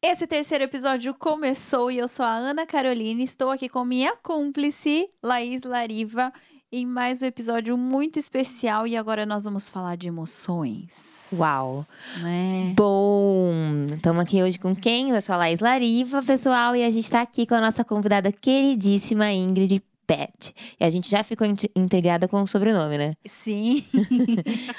Esse terceiro episódio começou e eu sou a Ana Carolina. Estou aqui com minha cúmplice, Laís Lariva, em mais um episódio muito especial. E agora nós vamos falar de emoções. Uau! Né? Bom, estamos aqui hoje com quem? Eu sou a Laís Lariva, pessoal, e a gente está aqui com a nossa convidada queridíssima Ingrid Pet. E a gente já ficou int- integrada com o sobrenome, né? Sim.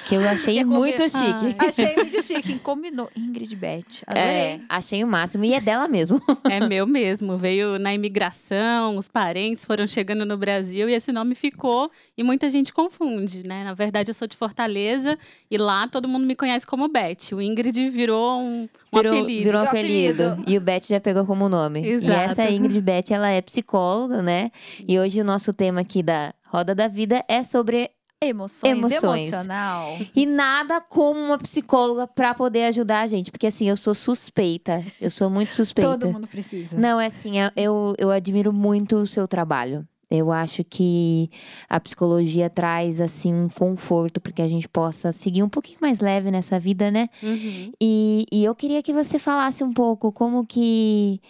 Que eu achei Que muito combi- chique. Ah, achei muito chique. Combinou. Ingrid Beth. Adorei. É, achei o máximo. E é dela mesmo. É meu mesmo. Veio na imigração, os parentes foram chegando no Brasil e esse nome ficou e muita gente confunde, né? Na verdade, eu sou de Fortaleza e lá todo mundo me conhece como Beth. O Ingrid virou um, um Virou, apelido. virou um apelido. E o Beth já pegou como nome. E Exato. essa Ingrid Beth, ela é psicóloga, né? E hoje o nosso tema aqui da Roda da Vida é sobre Emoções, Emoções. emocional. E nada como uma psicóloga pra poder ajudar a gente. Porque assim, eu sou suspeita. Eu sou muito suspeita. Todo mundo precisa. Não, é assim, eu- eu, eu admiro muito o seu trabalho. Eu acho que a psicologia traz, assim, um conforto para que a gente possa seguir um pouquinho mais leve nessa vida, né? Uhum. E, e eu queria que você falasse um pouco como que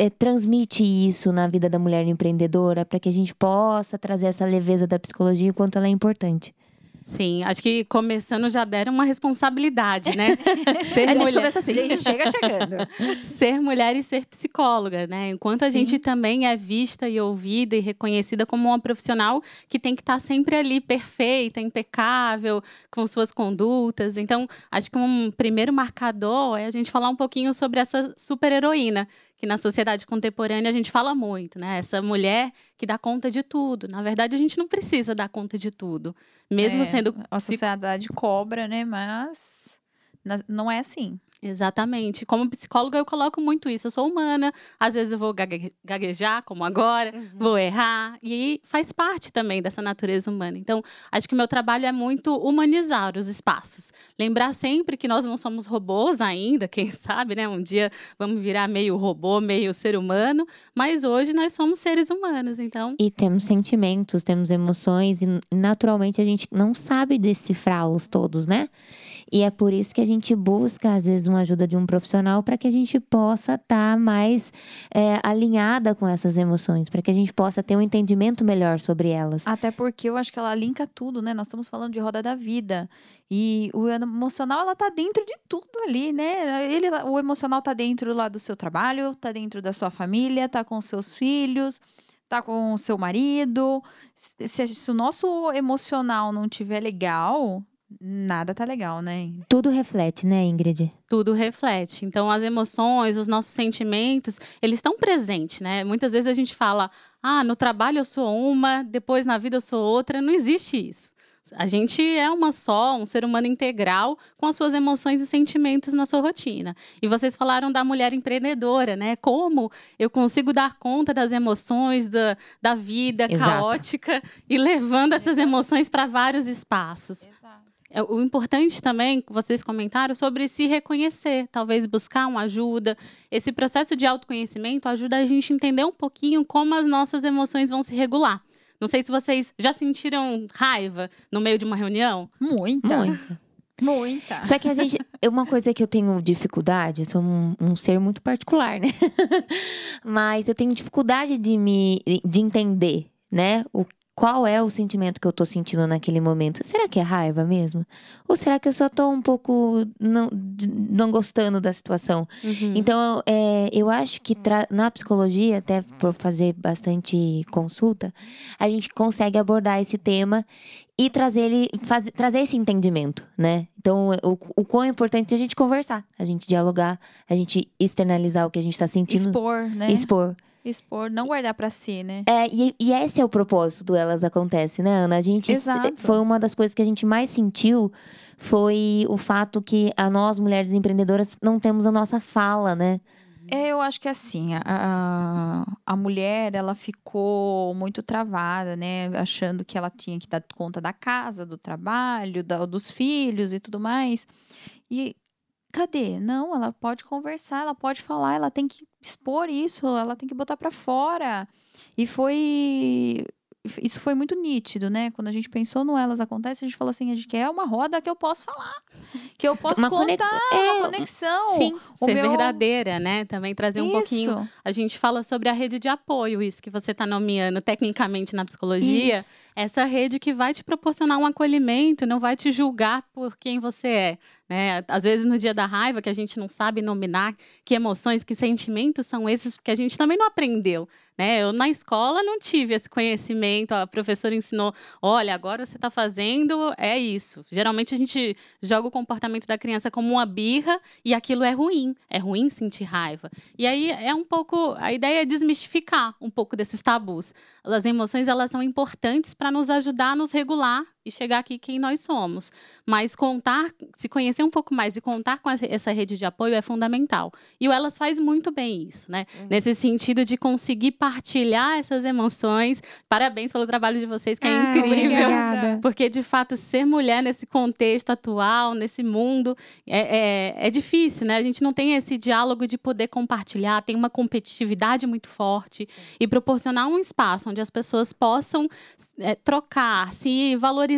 eh, transmite isso na vida da mulher empreendedora, para que a gente possa trazer essa leveza da psicologia e o quanto ela é importante. Sim, acho que começando já deram uma responsabilidade, né? Ser A gente mulher- começa assim. Gente, chega chegando. ser mulher e ser psicóloga, né? Enquanto a Sim. gente também é vista e ouvida e reconhecida como uma profissional que tem que estar sempre ali perfeita, impecável, com suas condutas. Então, acho que um primeiro marcador é a gente falar um pouquinho sobre essa super-heroína, que na sociedade contemporânea a gente fala muito, né? Essa mulher que dá conta de tudo. Na verdade, a gente não precisa dar conta de tudo. Mesmo É, sendo A sociedade cobra, né? Mas não é assim. Exatamente. Como psicóloga, eu coloco muito isso. Eu sou humana, às vezes eu vou gague- gaguejar, como agora, vou errar, e faz parte também dessa natureza humana. Então, acho que o meu trabalho é muito humanizar os espaços. Lembrar sempre que nós não somos robôs ainda, quem sabe, né? Um dia vamos virar meio robô, meio ser humano, mas hoje nós somos seres humanos. Então, E temos sentimentos, temos emoções, e naturalmente a gente não sabe decifrá-los todos, né? E é por isso que a gente busca, às vezes, uma ajuda de um profissional para que a gente possa estar mais é, alinhada com essas emoções, para que a gente possa ter um entendimento melhor sobre elas. Até porque eu acho que ela linka tudo, né? Nós estamos falando de roda da vida. E o emocional, ela tá dentro de tudo ali, né? Ele, o emocional tá dentro lá do seu trabalho, tá dentro da sua família, tá com seus filhos, tá com o seu marido. Se, se- se o nosso emocional não tiver legal, nada tá legal, né? Tudo reflete, né, Ingrid? tudo reflete. Então, as emoções, os nossos sentimentos, eles estão presentes, né? Muitas vezes a gente fala, ah, no trabalho eu sou uma, depois na vida eu sou outra. Não existe isso. A gente é uma só, um ser humano integral com as suas emoções e sentimentos na sua rotina. E vocês falaram da mulher empreendedora, né? Como eu consigo dar conta das emoções da, da vida Exato. caótica e levando essas emoções para vários espaços. É, O importante também, vocês comentaram, sobre se reconhecer, talvez buscar uma ajuda. Esse processo de autoconhecimento ajuda a gente a entender um pouquinho como as nossas emoções vão se regular. Não sei se vocês já sentiram raiva no meio de uma reunião. Muita. Muito. Muita. Só que a gente. Uma coisa que eu tenho dificuldade, eu sou um, um ser muito particular, né? Mas eu tenho dificuldade de me de entender, né? O, qual é o sentimento que eu tô sentindo naquele momento? Será que é raiva mesmo? Ou será que eu só tô um pouco não, não gostando da situação? Então, é, eu acho que na psicologia, até por fazer bastante consulta, a gente consegue abordar esse tema e trazer ele, faz- trazer esse entendimento, né? Então, o, o quão importante é a gente conversar, a gente dialogar, a gente externalizar o que a gente tá sentindo, Expor, né? expor. Expor, não guardar pra si, né? É, e, e esse é o propósito do Elas Acontece, né, Ana? A gente Exato. foi uma das coisas que a gente mais sentiu foi o fato que a nós, mulheres empreendedoras, não temos a nossa fala, né? É, eu acho que assim, a, a, a mulher, ela ficou muito travada, né? Achando que ela tinha que dar conta da casa, do trabalho, da- dos filhos e tudo mais. E cadê? Não, ela pode conversar, ela pode falar, ela tem que expor isso, ela tem que botar pra fora. E foi isso foi muito nítido, né? Quando a gente pensou no Elas Acontece, a gente falou assim, a gente quer uma roda que eu posso falar. Que eu posso Uma contar, conex- uma é, conexão. Sim. O Ser meu- verdadeira, né? Também trazer um Isso. pouquinho. A gente fala sobre a rede de apoio, isso que você está nomeando tecnicamente na psicologia. Isso. essa rede que vai te proporcionar um acolhimento, não vai te julgar por quem você é. Né? Às vezes, no dia da raiva, que a gente não sabe nominar que emoções, que sentimentos são esses, porque a gente também não aprendeu. Né? Eu, na escola, não tive esse conhecimento. A professora ensinou: olha, agora você está fazendo, é isso. Geralmente, a gente joga o comportamento da criança como uma birra e aquilo é ruim. É ruim sentir raiva. E aí é um pouco. A ideia é desmistificar um pouco desses tabus. As emoções elas são importantes para nos ajudar a nos regular e chegar aqui quem nós somos. Mas contar, se conhecer um pouco mais e contar com essa- rede de apoio é fundamental. E o Elas faz muito bem isso, né? Nesse sentido de conseguir partilhar essas emoções. Parabéns pelo trabalho de vocês, que é Ah, incrível. obrigada. Porque, de fato, ser mulher nesse contexto atual, nesse mundo, é, é, é difícil, né? A gente não tem esse diálogo de poder compartilhar, tem uma competitividade muito forte e proporcionar um espaço onde as pessoas possam é, trocar, se valorizar,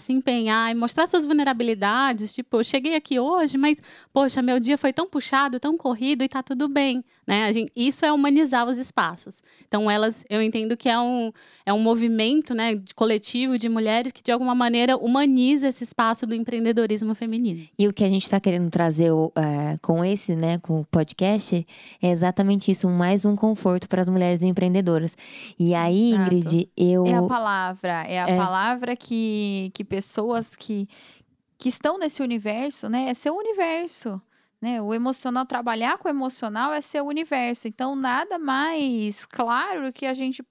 se empenhar e mostrar suas vulnerabilidades. Tipo, eu cheguei aqui hoje, mas, poxa, meu dia foi tão puxado, tão corrido e tá tudo bem. Né? A gente, isso é humanizar os espaços. Então, elas, eu entendo que é um, é um movimento né, de coletivo de mulheres que, de alguma maneira, humaniza esse espaço do empreendedorismo feminino. E o que a gente está querendo trazer é, com esse, né, com o podcast, é exatamente isso, mais um conforto para as mulheres empreendedoras. E aí, Exato. Ingrid, eu. É a palavra, é a É. palavra que, que pessoas que, que estão nesse universo, né? É seu universo. Né? O emocional, trabalhar com o emocional é seu universo. Então, nada mais claro que a gente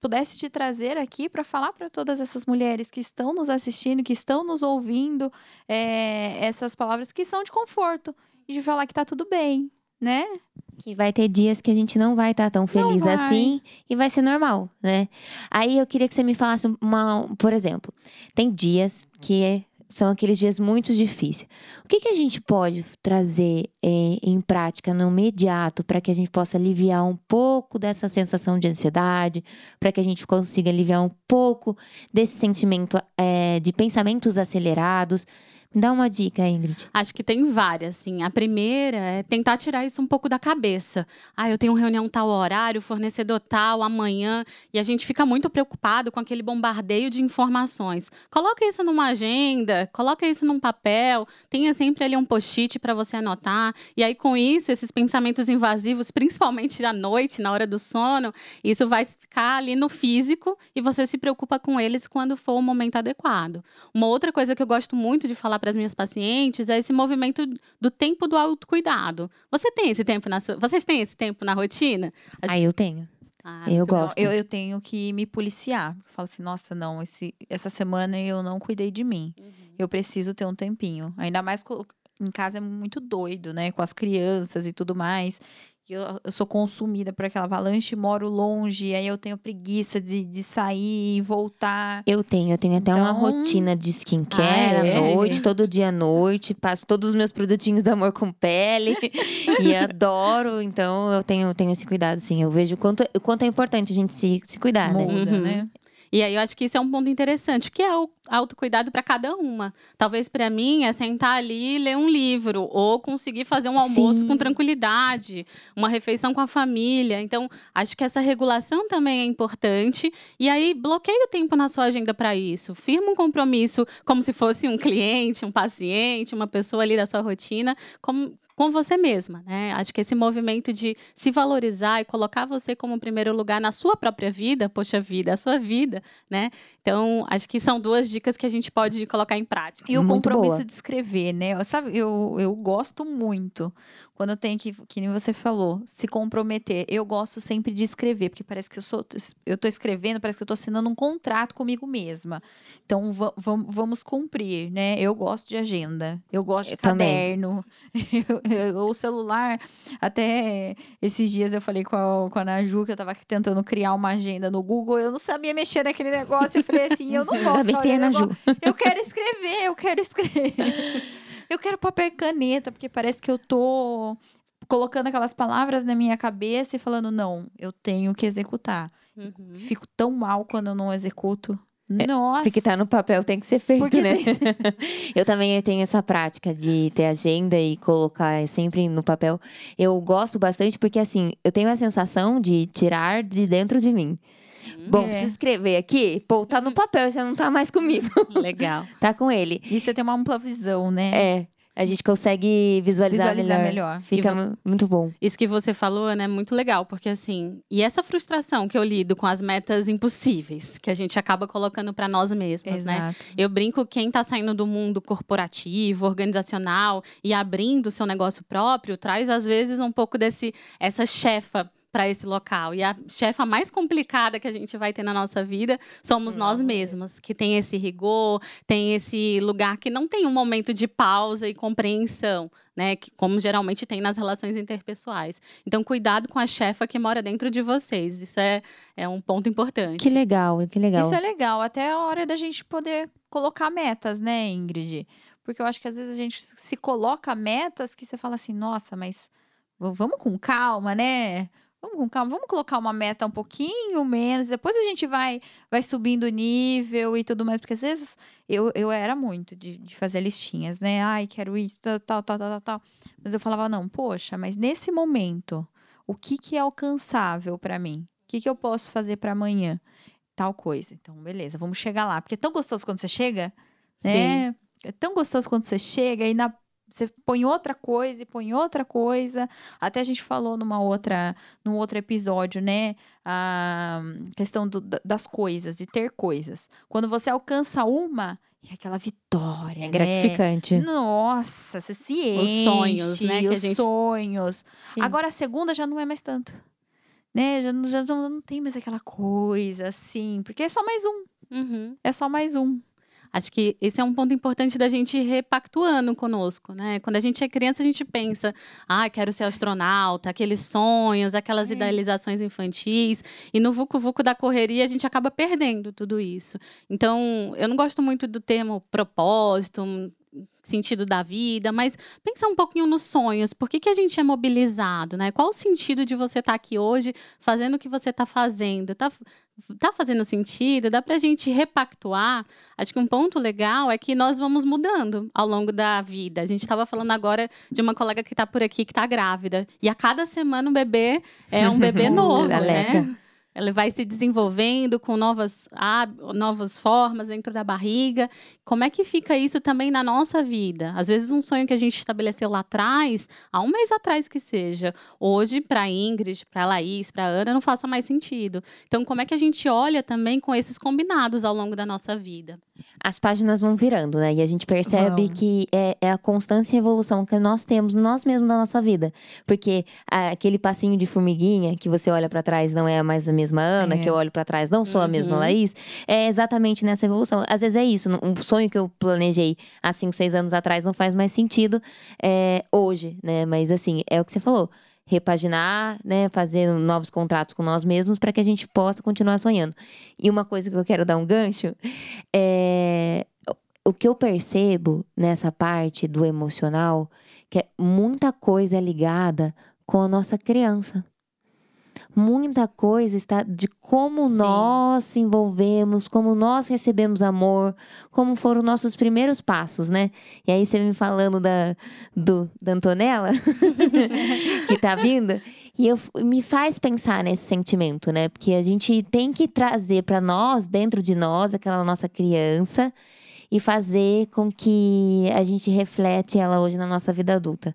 pudesse te trazer aqui para falar para todas essas mulheres que estão nos assistindo, que estão nos ouvindo, é, essas palavras que são de conforto e de falar que tá tudo bem, né? Que vai ter dias que a gente não vai estar tão feliz assim e vai ser normal, né? Aí eu queria que você me falasse uma, por exemplo, tem dias que são aqueles dias muito difíceis. O que, que a gente pode trazer é, em prática no imediato para que a gente possa aliviar um pouco dessa sensação de ansiedade, para que a gente consiga aliviar um pouco desse sentimento é, de pensamentos acelerados? Me dá uma dica, Ingrid. Acho que tem várias, assim. A primeira é tentar tirar isso um pouco da cabeça. Ah, eu tenho reunião tal horário, fornecedor tal, amanhã, e a gente fica muito preocupado com aquele bombardeio de informações. Coloca isso numa agenda, coloca isso num papel, tenha sempre ali um post-it para você anotar. E aí, com isso, esses pensamentos invasivos, principalmente à noite, na hora do sono, isso vai ficar ali no físico e você se preocupa com eles quando for o momento adequado. Uma outra coisa que eu gosto muito de falar para as minhas pacientes é esse movimento do tempo do autocuidado. Você tem esse tempo na sua, vocês têm esse tempo na rotina? Acho- Aí eu tenho. Ah, Eu gosto. Eu, eu tenho que me policiar. Eu falo assim, nossa, não, esse, essa semana eu não cuidei de mim. Eu preciso ter um tempinho. Ainda mais co- em casa é muito doido, né? Com as crianças e tudo mais. E eu, eu sou consumida por aquela avalanche, moro longe, aí eu tenho preguiça de, de sair e voltar. Eu tenho, eu tenho até uma Então- rotina de skincare Ah, é? à noite, todo dia à noite, passo todos os meus produtinhos do amor com pele e adoro, então eu tenho, tenho esse cuidado, sim. Eu vejo o quanto, o quanto é importante a gente se, se cuidar, né? Muda, Uhum. né? E aí eu acho que isso é um ponto interessante, que é o autocuidado para cada uma. Talvez para mim é sentar ali e ler um livro, ou conseguir fazer um almoço Sim. com tranquilidade, uma refeição com a família. Então, acho que essa regulação também é importante. E aí, bloqueie o tempo na sua agenda para isso. Firma um compromisso como se fosse um cliente, um paciente, uma pessoa ali da sua rotina, como com você mesma, né? Acho que esse movimento de se valorizar e colocar você como primeiro lugar na sua própria vida, poxa vida, a sua vida, né? Então, acho que são duas dicas que a gente pode colocar em prática. E o Muito compromisso boa. de escrever, né? Eu- Sabe, eu, eu gosto muito quando eu tenho que, que nem você falou, se comprometer. Eu gosto sempre de escrever, porque parece que eu sou, eu tô escrevendo, parece que eu tô assinando um contrato comigo mesma. Então, va- vam- vamos cumprir, né? Eu gosto de agenda, eu gosto de Eu também. caderno. Eu- eu- o celular, até esses dias eu falei com a, com a Naju que eu tava tentando criar uma agenda no Google, eu não sabia mexer naquele negócio. Eu falei assim, eu não vou ficar olhando Naju. eu quero escrever, eu quero escrever. Eu quero papel e caneta, porque parece que eu tô colocando aquelas palavras na minha cabeça e falando, não, eu tenho que executar. Uhum. Fico tão mal quando eu não executo. Nossa. Porque tá no papel, tem que ser feito, Porque né? eu também tenho essa prática de ter agenda e colocar sempre no papel. Eu gosto bastante porque, assim, eu tenho a sensação de tirar de dentro de mim. Bom, É. preciso escrever aqui? Pô, tá no papel, já não tá mais comigo. Legal. tá com ele. E você tem uma ampla visão, né? É, a gente consegue visualizar, Visualizar melhor. melhor. Fica mu- muito bom. Isso que você falou, né, muito legal, porque assim, e essa frustração que eu lido com as metas impossíveis, que a gente acaba colocando para nós mesmas, né? Exato. Eu brinco quem está saindo do mundo corporativo, organizacional e abrindo seu negócio próprio, traz às vezes um pouco desse essa chefa para esse local. E a chefa mais complicada que a gente vai ter na nossa vida somos nós mesmas, que tem esse rigor, tem esse lugar que não tem um momento de pausa e compreensão, né, que como geralmente tem nas relações interpessoais. Então, cuidado com a chefa que mora dentro de vocês. Isso é, é um ponto importante. Que legal, que legal. Isso é legal, até a hora da gente poder colocar metas, né, Ingrid? Porque eu acho que às vezes a gente se coloca metas que você fala assim, nossa, mas vamos com calma, né? Vamos com calma, vamos colocar uma meta um pouquinho menos, depois a gente vai vai subindo o nível e tudo mais, porque às vezes eu, eu era muito de, de fazer listinhas, né? Ai, quero isso, tal, tal, tal, tal, tal. Mas eu falava, não, poxa, mas nesse momento, o que que é alcançável para mim? O que que eu posso fazer para amanhã? Tal coisa. Então, beleza, vamos chegar lá. Porque é tão gostoso quando você chega, né? É tão gostoso quando você chega e na, você põe outra coisa e põe outra coisa. Até a gente falou numa outra, num outro episódio, né? A questão do- da- das coisas, de ter coisas. Quando você alcança uma, é aquela vitória, É né? gratificante. Nossa, você se enche. Os sonhos, né, Os gente- sonhos. Sim. Agora a segunda já não é mais tanto. Né? Já, não- já não, não tem mais aquela coisa assim. Porque é só mais um. Uhum. É só mais um. Acho que esse é um ponto importante da gente repactuando conosco, né? Quando a gente é criança, a gente pensa, ah, quero ser astronauta, aqueles sonhos, aquelas É. idealizações infantis. E no vucu-vucu da correria, a gente acaba perdendo tudo isso. Então, eu não gosto muito do termo propósito, um sentido da vida, mas pensar um pouquinho nos sonhos. Por que, que a gente é mobilizado, né? Qual o sentido de você estar aqui hoje fazendo o que você está fazendo? Tá, tá fazendo sentido? Dá pra gente repactuar? Acho que um ponto legal é que nós vamos mudando ao longo da vida. A gente estava falando agora de uma colega que está por aqui que está grávida. E a cada semana um bebê é um bebê novo, né? Ela vai se desenvolvendo com novas, háb- novas formas dentro da barriga. Como é que fica isso também na nossa vida? Às vezes, um sonho que a gente estabeleceu lá atrás, há um mês atrás que seja, hoje, para Ingrid, para Laís, para Ana, não faça mais sentido. Então, como é que a gente olha também com esses combinados ao longo da nossa vida? As páginas vão virando, né? E a gente percebe Vão. que é, é a constância e evolução que nós temos nós mesmos na nossa vida. Porque ah, aquele passinho de formiguinha que você olha pra trás não é mais a mesma Ana, É. que eu olho pra trás não sou a mesma Uhum. Laís, é exatamente nessa evolução. Às vezes é isso, um sonho que eu planejei há 5, 6 anos atrás não faz mais sentido é, hoje, né? Mas assim, é o que você falou. Repaginar, né? Fazer novos contratos com nós mesmos para que a gente possa continuar sonhando. E uma coisa que eu quero dar um gancho é o que eu percebo nessa parte do emocional, que é muita coisa é ligada com a nossa criança. Muita coisa está de como Sim. nós se envolvemos, como nós recebemos amor, como foram nossos primeiros passos, né? E aí você me falando da, do, da Antonella, que tá vindo, e eu, me faz pensar nesse sentimento, né? Porque a gente tem que trazer para nós, dentro de nós, aquela nossa criança e fazer com que a gente reflete ela hoje na nossa vida adulta.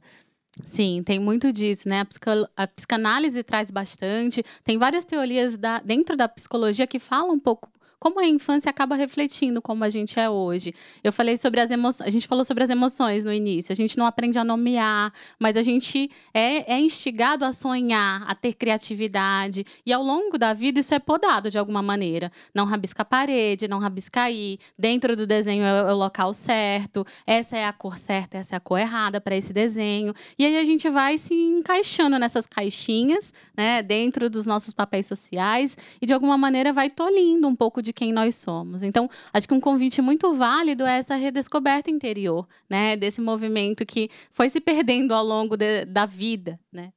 Sim, tem muito disso, né? A, a psicanálise traz bastante. Tem várias teorias da- dentro da psicologia que falam um pouco como a infância acaba refletindo como a gente é hoje. Eu falei sobre as emoções, a gente falou sobre as emoções no início. A gente não aprende a nomear, mas a gente é, é instigado a sonhar, a ter criatividade. E ao longo da vida isso é podado de alguma maneira. Não rabisca a parede, não rabisca aí. Dentro do desenho é o é local certo. Essa é a cor certa, essa é a cor errada para esse desenho. E aí a gente vai se encaixando nessas caixinhas, né, dentro dos nossos papéis sociais e de alguma maneira vai tolhindo um pouco de quem nós somos. Então, acho que um convite muito válido é essa redescoberta interior, né, desse movimento que foi se perdendo ao longo de- da vida, né?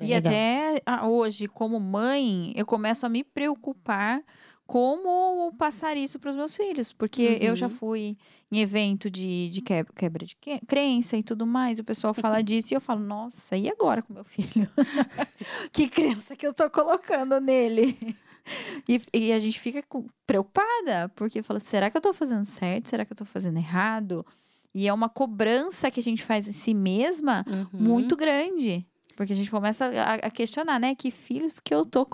E até ah, hoje, como mãe, eu começo a me preocupar como passar isso para os meus filhos, porque uhum. eu já uhum. fui em evento de, de quebra, quebra de crença e tudo mais, e o pessoal fala disso e eu falo, nossa, e agora com meu filho? que crença que eu tô colocando nele? E, e a gente fica preocupada, porque fala, será que eu tô fazendo certo? Será que eu tô fazendo errado? E é uma cobrança que a gente faz em si mesma uhum. muito grande. Porque a gente começa a, a, questionar, né? Que filhos que eu tô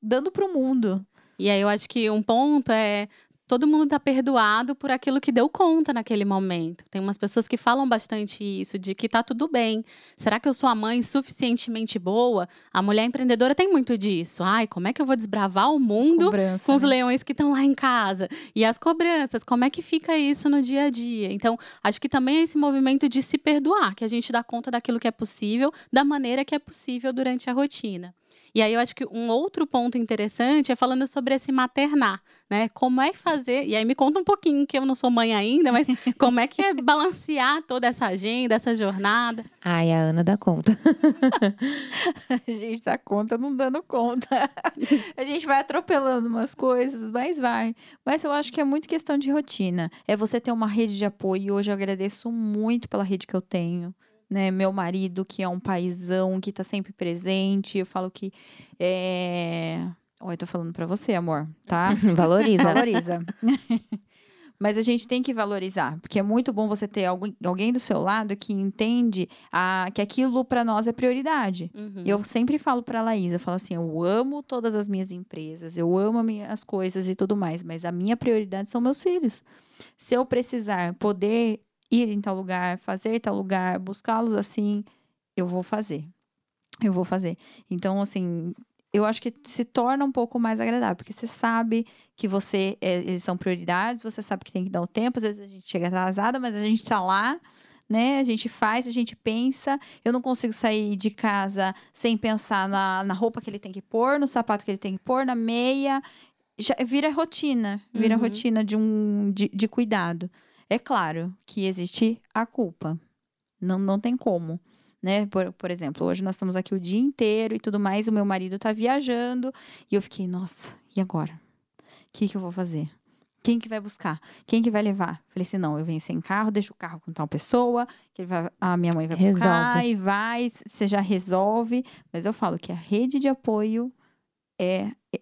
dando pro mundo. E aí eu acho que um ponto é todo mundo está perdoado por aquilo que deu conta naquele momento. Tem umas pessoas que falam bastante isso, de que tá tudo bem. Será que eu sou a mãe suficientemente boa? A mulher empreendedora tem muito disso. Ai, como é que eu vou desbravar o mundo Cobrança, com os né? leões que estão lá em casa? E as cobranças, como é que fica isso no dia a dia? Então, acho que também é esse movimento de se perdoar, que a gente dá conta daquilo que é possível, da maneira que é possível durante a rotina. E aí eu acho que um outro ponto interessante é falando sobre esse maternar, né? Como é fazer, e aí me conta um pouquinho, que eu não sou mãe ainda, mas como é que é balancear toda essa agenda, essa jornada? Ai, a Ana dá conta. a gente dá conta não dando conta. a gente vai atropelando umas coisas, mas vai. Mas eu acho que é muito questão de rotina. É você ter uma rede de apoio. E hoje eu agradeço muito pela rede que eu tenho né? Meu marido, que é um paizão, que tá sempre presente. Eu falo que é. Oi, tô falando para você, amor, tá? Valoriza. Valoriza. Mas a gente tem que valorizar, porque é muito bom você ter alguém, do seu lado que entende a, que aquilo para nós é prioridade. Uhum. Eu sempre falo para Laís, eu falo assim, eu amo todas as minhas empresas, eu amo as minhas coisas e tudo mais, mas a minha prioridade são meus filhos. Se eu precisar poder ir em tal lugar, fazer tal lugar, buscá-los assim, eu vou fazer. Eu vou fazer. Então, assim, eu acho que se torna um pouco mais agradável, porque você sabe que você é, eles são prioridades, você sabe que tem que dar o tempo, às vezes a gente chega atrasada, mas a gente tá lá, né? A gente faz, a gente pensa. Eu não consigo sair de casa sem pensar na, na roupa que ele tem que pôr, no sapato que ele tem que pôr, na meia. Já vira rotina, vira uhum. rotina de um de, de cuidado. É claro que existe a culpa. Não, não tem como. Né? Por, por exemplo, hoje nós estamos aqui o dia inteiro e tudo mais, o meu marido está viajando e eu fiquei, nossa, e agora? O que, que eu vou fazer? Quem que vai buscar? Quem que vai levar? Falei assim, não, eu venho sem carro, deixo o carro com tal pessoa, que vai, a minha mãe vai buscar resolve. e vai, você já resolve. Mas eu falo que a rede de apoio é, é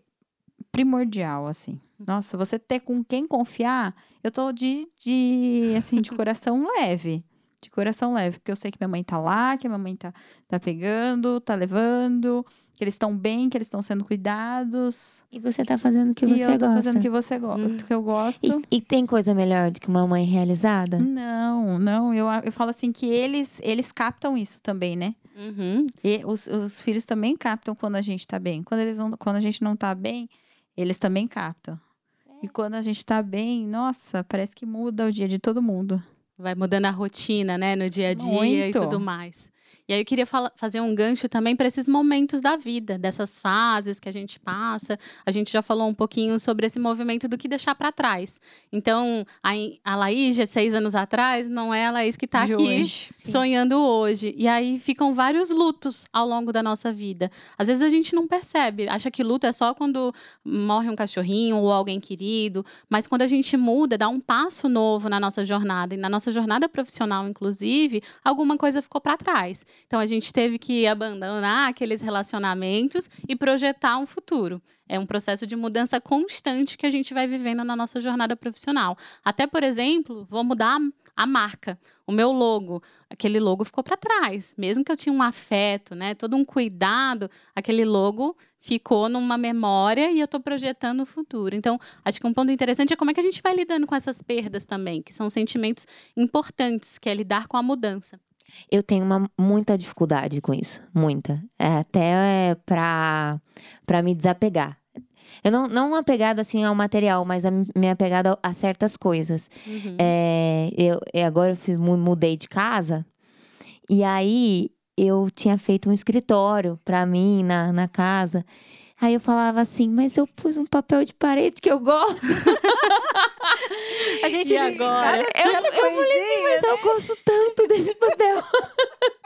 primordial, assim. Nossa, você ter com quem confiar, eu tô de, de assim, de coração leve. De coração leve, porque eu sei que minha mãe tá lá, que a minha mãe tá, tá pegando, tá levando, que eles estão bem, que eles estão sendo cuidados. E você tá fazendo o que você gosta. E eu tô fazendo o que você gosta, hum. que eu gosto. E, e, tem coisa melhor do que uma mãe realizada? Não, não. Eu, eu falo assim que eles, eles captam isso também, né? Uhum. E os, os filhos também captam quando a gente tá bem. Quando, eles não, quando a gente não tá bem, eles também captam. E quando a gente tá bem, nossa, parece que muda o dia de todo mundo. Vai mudando a rotina, né, no dia a dia Muito. e tudo mais. E aí eu queria fazer um gancho também para esses momentos da vida, dessas fases que a gente passa. A gente já falou um pouquinho sobre esse movimento do que deixar para trás. Então, a, a Laís, de seis anos atrás, não é a Laís que está aqui hoje, sonhando hoje. E aí ficam vários lutos ao longo da nossa vida. Às vezes a gente não percebe, acha que luto é só quando morre um cachorrinho ou alguém querido. Mas quando a gente muda, dá um passo novo na nossa jornada. E na nossa jornada profissional, inclusive, alguma coisa ficou para trás. Então a gente teve que abandonar aqueles relacionamentos e projetar um futuro. É um processo de mudança constante que a gente vai vivendo na nossa jornada profissional. Até, por exemplo, vou mudar a marca, o meu logo. Aquele logo ficou para trás. Mesmo que eu tinha um afeto, né, todo um cuidado, aquele logo ficou numa memória e eu estou projetando o futuro. Então, acho que um ponto interessante é como é que a gente vai lidando com essas perdas também, que são sentimentos importantes, que é lidar com a mudança. Eu tenho uma, muita dificuldade com isso, muita. É, até é, para me desapegar. Eu não, não apegado assim ao material, mas a minha apegada a, a certas coisas. Uhum. É, eu, agora eu fiz, mudei de casa e aí eu tinha feito um escritório para mim na, na casa. Aí eu falava assim, mas eu pus um papel de parede que eu gosto. A gente e agora? Eu, eu falei assim, mas eu gosto tanto desse papel.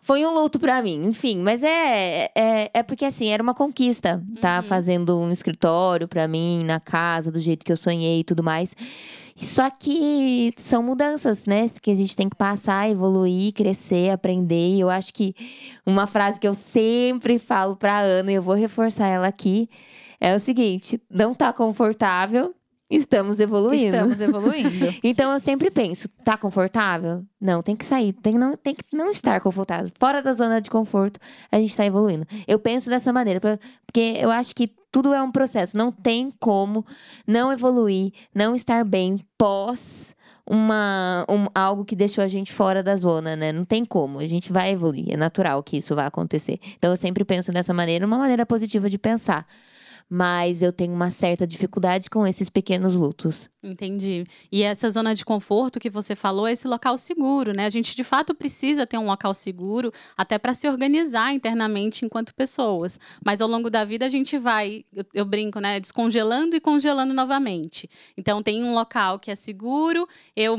Foi um luto pra mim, enfim. Mas é, é, é porque, assim, era uma conquista, tá? Uhum. Fazendo um escritório pra mim, na casa, do jeito que eu sonhei e tudo mais. Só que são mudanças, né? Que a gente tem que passar, evoluir, crescer, aprender. E eu acho que uma frase que eu sempre falo pra Ana, e eu vou reforçar ela aqui, é o seguinte: não tá confortável, estamos evoluindo. Estamos evoluindo. Então eu sempre penso, tá confortável? Não, tem que sair, tem que não, tem que não estar confortável. Fora da zona de conforto, a gente tá evoluindo. Eu penso dessa maneira, porque eu acho que tudo é um processo. Não tem como não evoluir, não estar bem pós uma, um- algo que deixou a gente fora da zona, né? Não tem como. A gente vai evoluir. É natural que isso vai acontecer. Então eu sempre penso dessa maneira, uma maneira positiva de pensar. Mas eu tenho uma certa dificuldade com esses pequenos lutos. Entendi. E essa zona de conforto que você falou é esse local seguro, né? A gente de fato precisa ter um local seguro até para se organizar internamente enquanto pessoas. Mas ao longo da vida a gente vai, eu, eu brinco, né? Descongelando e congelando novamente. Então tem um local que é seguro, eu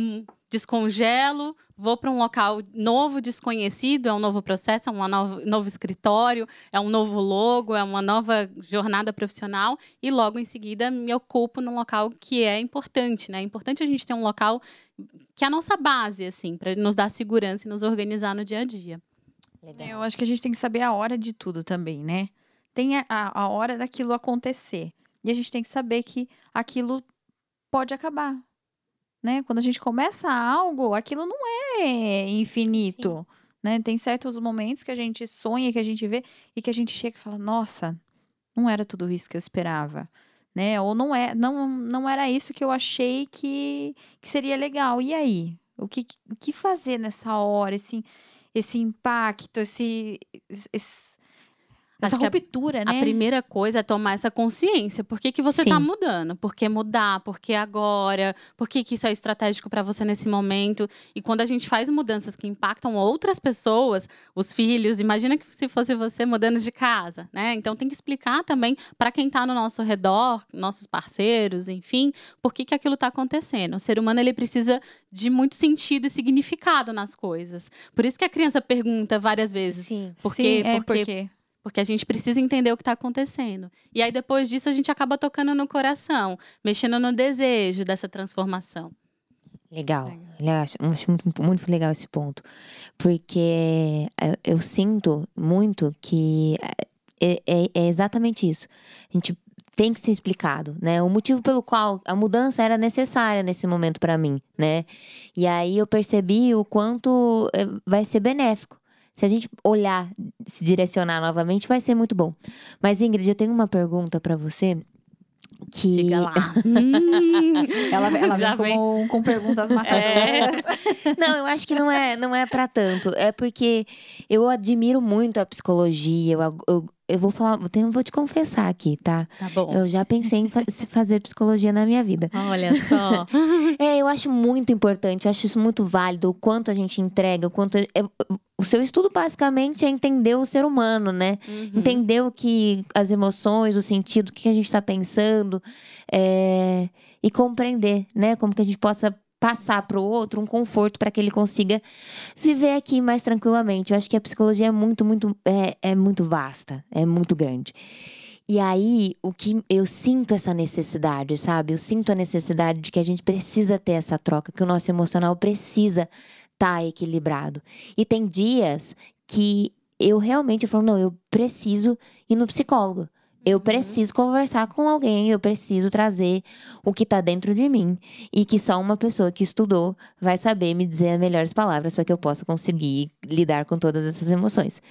descongelo, vou para um local novo, desconhecido, é um novo processo, é um novo, novo escritório, é um novo logo, é uma nova jornada profissional e logo em seguida me ocupo num local que é importante, né? É importante a gente ter um local que é a nossa base, assim, para nos dar segurança e nos organizar no dia a dia. Eu acho que a gente tem que saber a hora de tudo também, né? Tem a a hora daquilo acontecer. E a gente tem que saber que aquilo pode acabar. Né? Quando a gente começa algo, aquilo não é infinito. Né? Tem certos momentos que a gente sonha, que a gente vê, e que a gente chega e fala, nossa, não era tudo isso que eu esperava. Né? Ou não, é, não, não era isso que eu achei que, que seria legal. E aí? O que, o que fazer nessa hora? Esse, esse impacto, esse, esse- essa Acho a- ruptura, A né? primeira coisa é tomar essa consciência. Por que, que você Sim. está mudando? Por que mudar? Por que agora? Por que, que isso é estratégico para você nesse momento? E quando a gente faz mudanças que impactam outras pessoas, os filhos, imagina que se fosse você mudando de casa, né? Então tem que explicar também para quem está no nosso redor, nossos parceiros, enfim, por que, que aquilo está acontecendo. O ser humano ele precisa de muito sentido e significado nas coisas. Por isso que a criança pergunta várias vezes. Sim. Por Sim, quê? é Por quê? Porque a gente precisa entender o que está acontecendo. E aí, depois disso, a gente acaba tocando no coração, mexendo no desejo dessa transformação. Legal. Eu acho, eu acho muito, muito legal esse ponto. Porque eu, eu sinto muito que é, é- é exatamente isso. A gente tem que ser explicado, né? O motivo pelo qual a mudança era necessária nesse momento para mim, né? E aí eu percebi o quanto eh, vai ser benéfico. Se a gente olhar, se direcionar novamente, vai ser muito bom. Mas Ingrid, eu tenho uma pergunta para você que Diga lá. ela, ela Já vem com, com perguntas matadoras. Não, eu acho que não é, não é para tanto. É porque eu admiro muito a psicologia. Eu, eu, eu vou falar, eu vou te confessar aqui, tá? Tá bom. Eu já pensei em fa- fazer psicologia na minha vida. Olha só. É, eu acho muito importante, eu acho isso muito válido, o quanto a gente entrega, o quanto. é- o seu estudo basicamente é entender o ser humano, né? Uhum. Entender o que. as emoções, o sentido, o que a gente está pensando. é, e compreender, né? Como que a gente possa passar para o outro um conforto para que ele consiga viver aqui mais tranquilamente. Eu acho que a psicologia é muito, muito, é, é muito vasta, é muito grande. E aí, o que eu sinto essa necessidade, sabe? Eu sinto a necessidade de que a gente precisa ter essa troca, que o nosso emocional precisa estar equilibrado. E tem dias que eu realmente falo, não, eu preciso ir no psicólogo. Eu preciso conversar com alguém, eu preciso trazer o que tá dentro de mim e que só uma pessoa que estudou vai saber me dizer as melhores palavras para que eu possa conseguir lidar com todas essas emoções.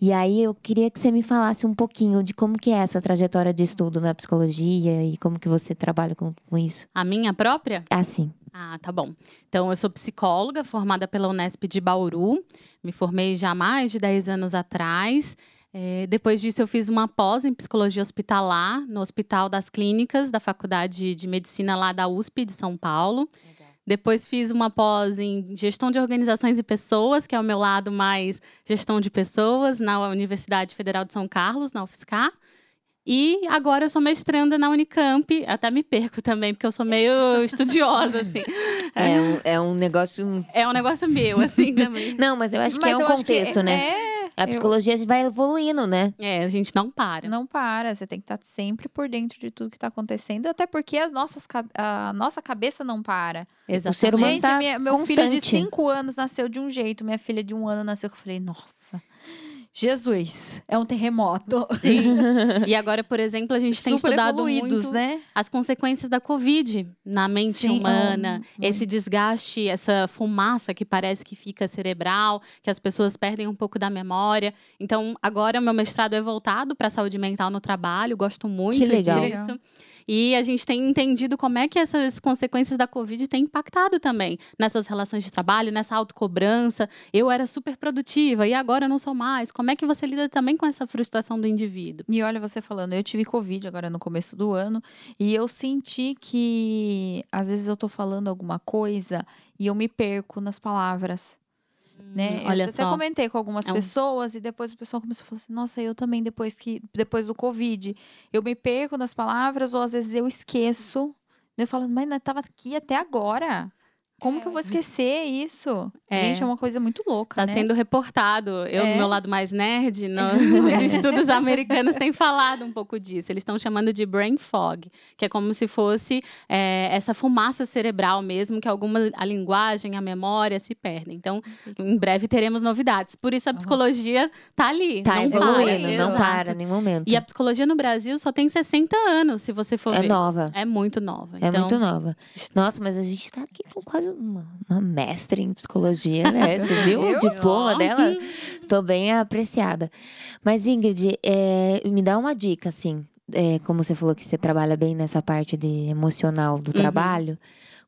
E aí eu queria que você me falasse um pouquinho de como que é essa trajetória de estudo na psicologia e como que você trabalha com, com isso. A minha própria? Assim. Ah, tá bom. Então, eu sou psicóloga, formada pela Unesp de Bauru. Me formei já há mais de 10 anos atrás. É, depois disso, eu fiz uma pós em psicologia hospitalar, no Hospital das Clínicas, da Faculdade de Medicina lá da USP de São Paulo. Depois fiz uma pós em gestão de organizações e pessoas, que é o meu lado mais gestão de pessoas, na Universidade Federal de São Carlos, na UFSCar. E agora eu sou mestranda na Unicamp, até me perco também, porque eu sou meio estudiosa, assim. É um, é um negócio. É um negócio meu, assim, também. Não, mas eu acho que Mas é um contexto, né? É, A psicologia vai evoluindo, né? É, a gente não para. não para. Você tem que estar sempre por dentro de tudo que está acontecendo, até porque as nossas, a nossa cabeça não para. O ser humano Gente, tá minha- meu filho de constante. cinco anos nasceu de um jeito, minha filha de um ano nasceu que eu falei, nossa, Jesus, é um terremoto. Sim. E agora, por exemplo, a gente tem Super estudado evoluídos, muito né? as consequências da Covid na mente Sim, humana, ah, esse desgaste, essa fumaça que parece que fica cerebral, que as pessoas perdem um pouco da memória. Então, agora o meu mestrado é voltado para a saúde mental no trabalho, gosto muito Que legal. disso. E a gente tem entendido como é que essas consequências da Covid têm impactado também nessas relações de trabalho, nessa autocobrança. Eu era super produtiva e agora não sou mais. Como é que você lida também com essa frustração do indivíduo? E olha você falando, eu tive Covid agora no começo do ano e eu senti que às vezes eu tô falando alguma coisa e eu me perco nas palavras. Né? olha eu até só. comentei com algumas É um- pessoas e depois o pessoal começou a falar assim: "Nossa, eu também depois que depois do Covid, eu me perco nas palavras ou às vezes eu esqueço". Eu falo: "Mas nós tava aqui até agora. Como que eu vou esquecer isso?". É. Gente, é uma coisa muito louca, Está né? sendo reportado. Eu, É. do meu lado mais nerd, no- nos estudos americanos, têm falado um pouco disso. Eles estão chamando de brain fog, que é como se fosse é, essa fumaça cerebral mesmo, que alguma a linguagem, a memória se perdem. Então, em breve teremos novidades. Por isso a psicologia tá ali. Tá não para. evoluindo, não Exato. para em nenhum momento. E a psicologia no Brasil só tem 60 anos, se você for É ver. nova. É muito nova. É então, muito nova. Nossa, mas a gente tá aqui com quase uma, uma mestre em psicologia, né? Você viu o diploma dela? Tô bem apreciada. Mas, Ingrid, é, me dá uma dica, assim. é, como você falou que você trabalha bem nessa parte de emocional do trabalho.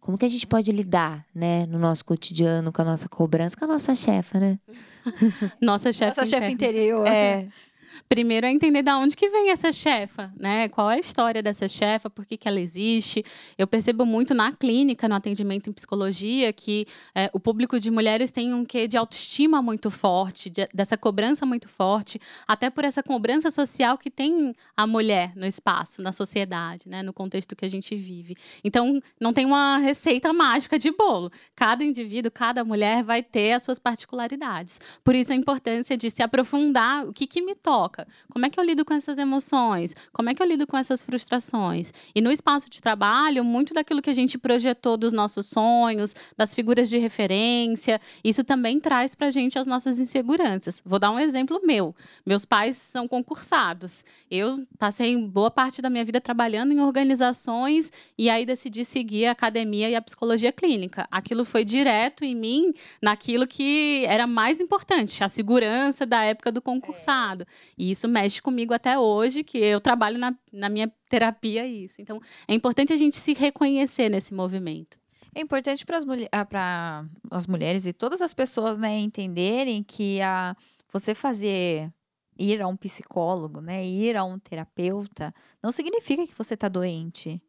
Como que a gente pode lidar, né, no nosso cotidiano, com a nossa cobrança, com a nossa chefa, né? Nossa chefe Essa chefe interior. É. Primeiro é entender da onde que vem essa chefa, né? Qual é a história dessa chefa, por que, que ela existe. Eu percebo muito na clínica, no atendimento em psicologia, que é, o público de mulheres tem um quê de autoestima muito forte, de- dessa cobrança muito forte, até por essa cobrança social que tem a mulher no espaço, na sociedade, né? No contexto que a gente vive. Então, não tem uma receita mágica de bolo. Cada indivíduo, cada mulher vai ter as suas particularidades. Por isso a importância de se aprofundar o que, que me toca. Como é que eu lido com essas emoções? Como é que eu lido com essas frustrações? E no espaço de trabalho, muito daquilo que a gente projetou dos nossos sonhos, das figuras de referência, isso também traz pra gente as nossas inseguranças. Vou dar um exemplo meu. Meus pais são concursados. Eu passei boa parte da minha vida trabalhando em organizações e aí decidi seguir a academia e a psicologia clínica. Aquilo foi direto em mim naquilo que era mais importante, a segurança da época do concursado. E isso mexe comigo até hoje, que eu trabalho na, na minha terapia isso. Então, é importante a gente se reconhecer nesse movimento. É importante para as mulhe- ah, pra as mulheres e todas as pessoas, né, entenderem que a, você fazer ir a um psicólogo, né, ir a um terapeuta, não significa que você está doente.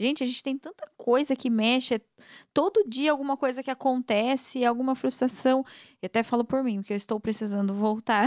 Gente, a gente tem tanta coisa que mexe, é todo dia alguma coisa que acontece, alguma frustração. Eu até falo por mim, porque eu estou precisando voltar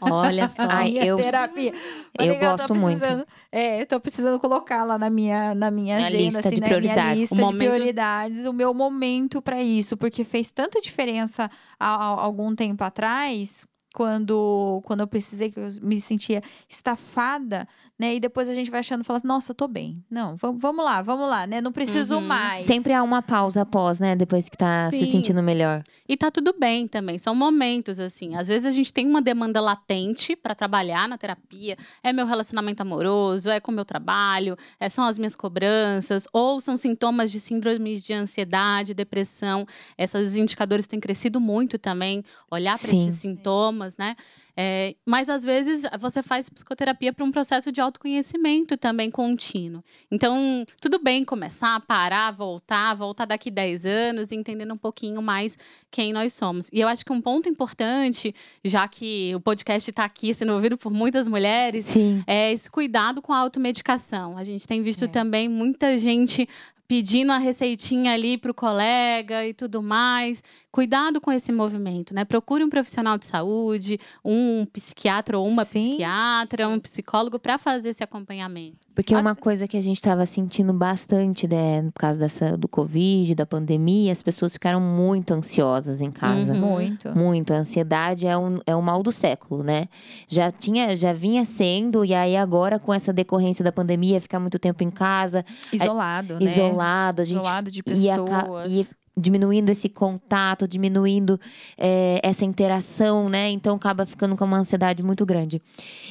Olha só. Ai, minha eu- terapia. eu que gosto muito. precisando- É, eu tô precisando colocar lá na minha, na minha Na agenda, lista assim, de na minha prioridades. lista O de momento- prioridades, o meu momento para isso, porque fez tanta diferença há, há algum tempo atrás, quando, quando eu precisei, que eu me sentia estafada, né? E depois a gente vai achando, fala, nossa, tô bem. Não, vamos, lá, vamos lá, né? Não preciso Uhum. mais. Sempre há uma pausa após, né? Depois que tá se Sim. sentindo melhor. E tá tudo bem também, são momentos assim. Às vezes a gente tem uma demanda latente para trabalhar na terapia. É meu relacionamento amoroso, é com o meu trabalho, é, são as minhas cobranças, ou são sintomas de síndromes de ansiedade, depressão. Esses indicadores têm crescido muito também, olhar para esses sintomas, né? É, mas às vezes você faz psicoterapia para um processo de autoconhecimento também contínuo. Então, tudo bem começar, parar, voltar, voltar daqui 10 anos, entendendo um pouquinho mais quem nós somos. E eu acho que um ponto importante, já que o podcast está aqui sendo ouvido por muitas mulheres, Sim. é esse cuidado com a automedicação. A gente tem visto É. também muita gente pedindo a receitinha ali para o colega e tudo mais. Cuidado com esse movimento, né? Procure um profissional de saúde, um psiquiatra ou uma Sim. psiquiatra, um psicólogo para fazer esse acompanhamento. Porque uma coisa que a gente estava sentindo bastante, né, no caso dessa, do Covid, da pandemia, as pessoas ficaram muito ansiosas em casa. Uhum. Muito. Muito. A ansiedade é, um, é o mal do século, né? Já tinha, já vinha sendo, e aí agora, com essa decorrência da pandemia, ficar muito tempo em casa, Isolado, né? isolado, a gente Isolado de ia ca- pessoas. ia diminuindo esse contato, diminuindo é, essa interação, né? Então acaba ficando com uma ansiedade muito grande.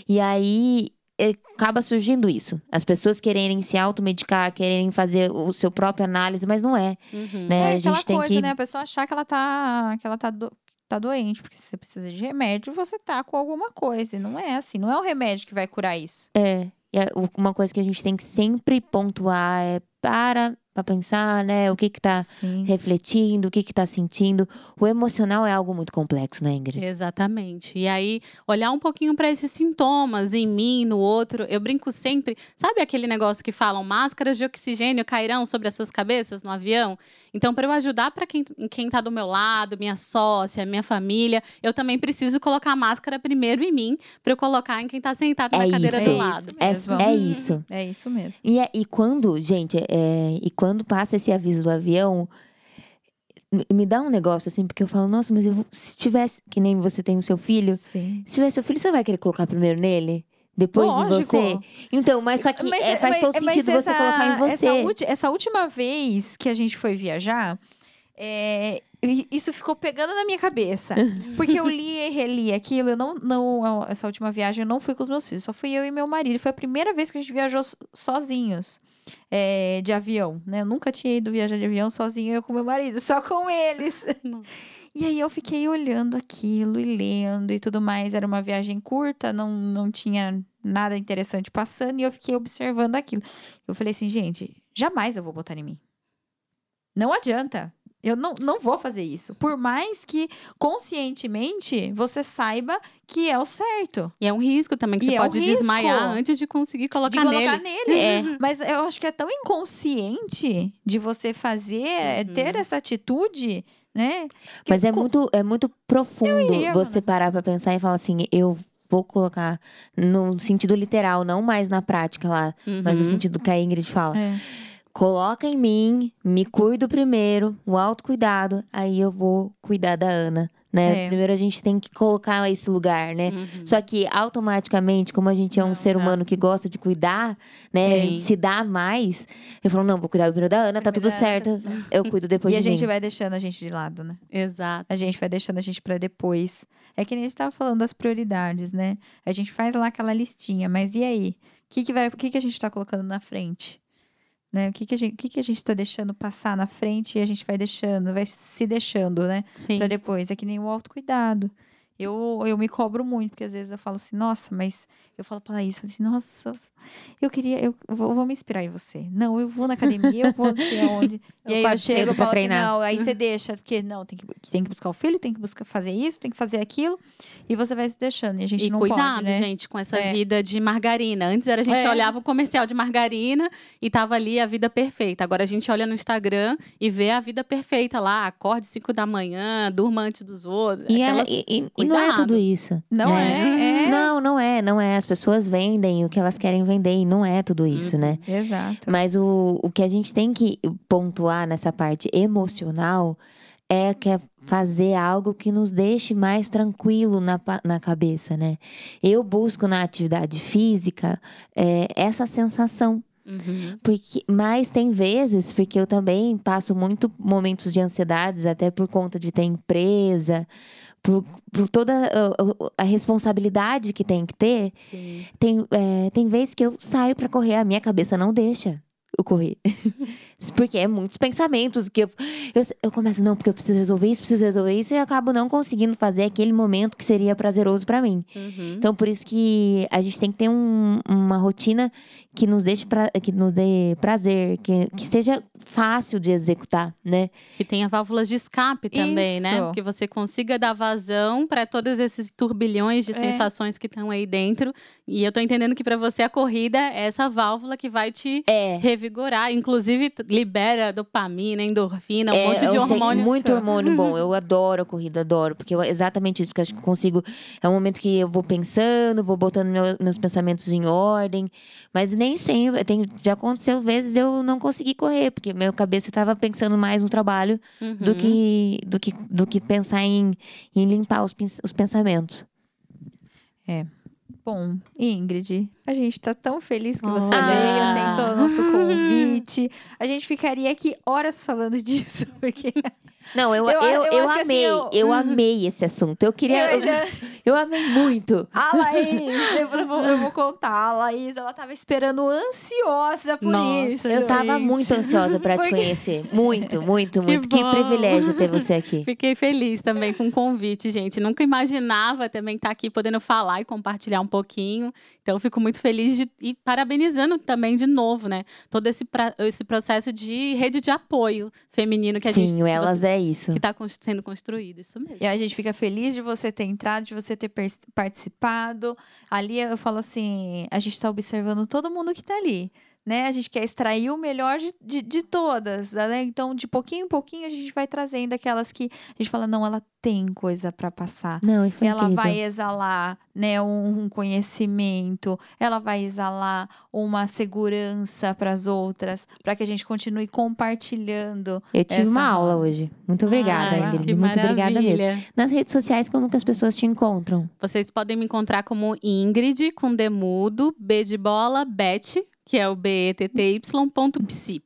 E aí é, acaba surgindo isso. As pessoas quererem se automedicar, quererem fazer o seu próprio análise, mas não é, Uhum. né? É a aquela gente tem coisa, que né? A pessoa achar que ela tá, que ela tá, do- tá doente, porque se você precisa de remédio, você tá com alguma coisa. E não é assim, não é o remédio que vai curar isso. É, e é uma coisa que a gente tem que sempre pontuar é para pra pensar, né? O que que tá Sim. refletindo, o que que tá sentindo. O emocional é algo muito complexo, né, Ingrid? Exatamente. E aí, olhar um pouquinho para esses sintomas em mim, no outro. Eu brinco sempre, sabe aquele negócio que falam máscaras de oxigênio cairão sobre as suas cabeças no avião? Então, para eu ajudar para quem, quem tá do meu lado, minha sócia, minha família, eu também preciso colocar a máscara primeiro em mim, para eu colocar em quem tá sentado na É cadeira isso. do É lado. isso. É, mesmo. é isso. É isso mesmo. E, é- e quando, gente, é, e quando passa esse aviso do avião, me- me dá um negócio assim, porque eu falo, nossa, mas eu, se tivesse, que nem você tem o seu filho, Sim. se tivesse seu filho, você não vai querer colocar primeiro nele? Depois Lógico. em você? Então, mas só que Mas- é, faz mas- todo mas sentido você essa- colocar em você. Essa, ulti- essa última vez que a gente foi viajar, é, isso ficou pegando na minha cabeça. Porque eu li e reli aquilo. Eu não, não, essa última viagem eu não fui com os meus filhos, só fui eu e meu marido. Foi a primeira vez que a gente viajou so- sozinhos. É, de avião, né? Eu nunca tinha ido viajar de avião sozinho, eu com meu marido, só com eles. Não. E aí eu fiquei olhando aquilo e lendo e tudo mais. Era uma viagem curta, não, não tinha nada interessante passando e eu fiquei observando aquilo. Eu falei assim, gente, jamais eu vou botar em mim. Não adianta. Eu não, não vou fazer isso. Por mais que conscientemente você saiba que é o certo. E é um risco também, que E você é um pode risco. desmaiar antes de conseguir colocar, de colocar nele. nele. É. Mas eu acho que é tão inconsciente de você fazer, Uhum. ter essa atitude, né? que Mas é co- muito, é muito profundo iria, você parar pra pensar e falar assim, eu vou colocar no sentido literal, não mais na prática lá, mas no Uhum. sentido que a Ingrid fala. É. Coloca em mim, me cuido primeiro, o autocuidado, aí eu vou cuidar da Ana, né? É. Primeiro a gente tem que colocar esse lugar, né? Uhum. Só que automaticamente, como a gente é um Não ser humano que gosta de cuidar, né? A Sim. gente se dá mais. Eu falo, não, vou cuidar primeiro da Ana, tá tudo tá certo. tudo certo. Eu cuido depois E a de gente mim. vai deixando a gente de lado, né? Exato. A gente vai deixando a gente pra depois. É que nem a gente tava falando das prioridades, né? A gente faz lá aquela listinha, mas e aí? O que, que, vai, o que, que a gente tá colocando na frente? Né? O, que, que, a gente, o que, que a gente tá deixando passar na frente e a gente vai deixando, vai se deixando, né? Pra depois. É que nem o autocuidado. Eu, eu me cobro muito, porque às vezes eu falo assim, nossa, mas eu falo eu falo assim, nossa, eu queria, eu vou, vou me inspirar em você. Não, eu vou na academia, eu vou não sei aonde. Eu e aí eu chego e pra falo assim, treinar. não, aí você deixa, porque não, tem que, tem que buscar o filho, tem que buscar fazer isso, tem que fazer aquilo, e você vai se deixando, e a gente E não cuidado, pode, né? gente, com essa É. vida de margarina. Antes era a gente É. olhava o comercial de margarina e tava ali a vida perfeita. Agora a gente olha no Instagram e vê a vida perfeita lá. Acorde 5 da manhã, durma antes dos outros. E, é- aquelas- e- e- e não é tudo isso. Não né? é, é. Não, não é, não é. As pessoas vendem o que elas querem vender e não é tudo isso, Uhum. né? Exato. Mas o, o que a gente tem que pontuar nessa parte emocional é que é fazer algo que nos deixe mais tranquilo na, na cabeça, né? Eu busco na atividade física é, essa sensação. Uhum. Porque, mas tem vezes, porque eu também passo muito momentos de ansiedades, até por conta de ter empresa, por, por toda a, a responsabilidade que tem que ter. Sim. Tem, é, tem vezes que eu saio pra correr, a minha cabeça não deixa eu correr. porque é muitos pensamentos que eu, eu, eu começo, não, porque eu preciso resolver isso, preciso resolver isso, e eu acabo não conseguindo fazer aquele momento que seria prazeroso pra mim. Uhum. Então, por isso que a gente tem que ter um- uma rotina que nos deixe pra, que nos dê prazer, que, que seja fácil de executar, né? Que tenha válvulas de escape também, né? Isso. Que você consiga dar vazão para todos esses turbilhões de É. sensações que estão aí dentro. E eu tô entendendo que para você a corrida é essa válvula que vai te É. revigorar. Inclusive, libera dopamina, endorfina, um É, monte de eu sei, hormônios. muito hormônio bom. Eu adoro a corrida, adoro. Porque eu, exatamente isso, porque eu acho que consigo. É um momento que eu vou pensando, vou botando meu- meus pensamentos em ordem. Mas nem sempre. Tem, já aconteceu vezes eu não consegui correr, porque minha cabeça estava pensando mais no trabalho do, Uhum. que, do, que, do que pensar em, em limpar os, os pensamentos. Bom, Ingrid, a gente tá tão feliz que você Olha. veio, aceitou o nosso convite. A gente ficaria aqui horas falando disso, porque Não, eu, Eu- eu, eu que assim, amei. eu- eu amei esse assunto. Eu queria. Eu Eu, ainda- eu amei muito. a Laís, eu vou, eu vou contar, a Laís, ela tava esperando ansiosa por Nossa, isso. Eu tava muito ansiosa pra te Porque- conhecer. Muito, muito, muito. Que, bom. privilégio ter você aqui. Fiquei feliz também com o convite, gente. Nunca imaginava também estar aqui podendo falar e compartilhar um pouquinho. Então, eu fico muito feliz de, e parabenizando também de novo, né? Todo esse, pra- esse processo de rede de apoio feminino que a Sim, gente o Elas é isso. que está sendo construído, isso mesmo. E a gente fica feliz de você ter entrado, de você ter participado. Ali eu falo assim: a gente está observando todo mundo que está ali. Né? A gente quer extrair o melhor de, de, de todas. Né? Então, de pouquinho em pouquinho, a gente vai trazendo aquelas que a gente fala: não, ela tem coisa para passar. Não, e foi ela incrível. vai exalar né, um, um conhecimento, ela vai exalar uma segurança para as outras, para que a gente continue compartilhando. Eu tive essa uma aula hoje. Muito obrigada, Ah, Ingrid. Muito obrigada mesmo. Nas redes sociais, como que as pessoas te encontram? Vocês podem me encontrar como Ingrid, com demudo, B de bola, Bet, que é o B-E-T-T-Y, ponto psi.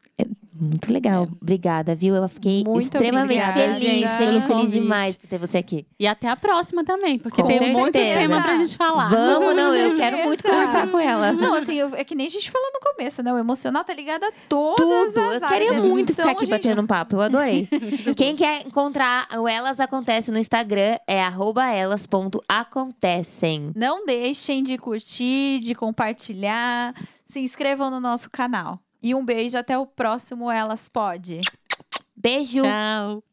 Muito legal. Obrigada, viu? Eu fiquei Muito extremamente obrigada, feliz, feliz, pelo feliz demais por ter você aqui. E até a próxima também, porque Com tem muito certeza. tema pra gente falar. Vamos, não, eu quero muito conversar com ela. Não, assim, eu- é que nem a gente falou no começo, né? O emocional tá ligado a todas Tudo. as Eu áreas. queria muito Então, ficar aqui batendo um papo. Eu adorei. Quem quer encontrar o Elas Acontece no Instagram é arroba elas.acontecem. Não deixem de curtir, de compartilhar. Se inscrevam no nosso canal. E um beijo até o próximo Elas Pode. Beijo. Tchau.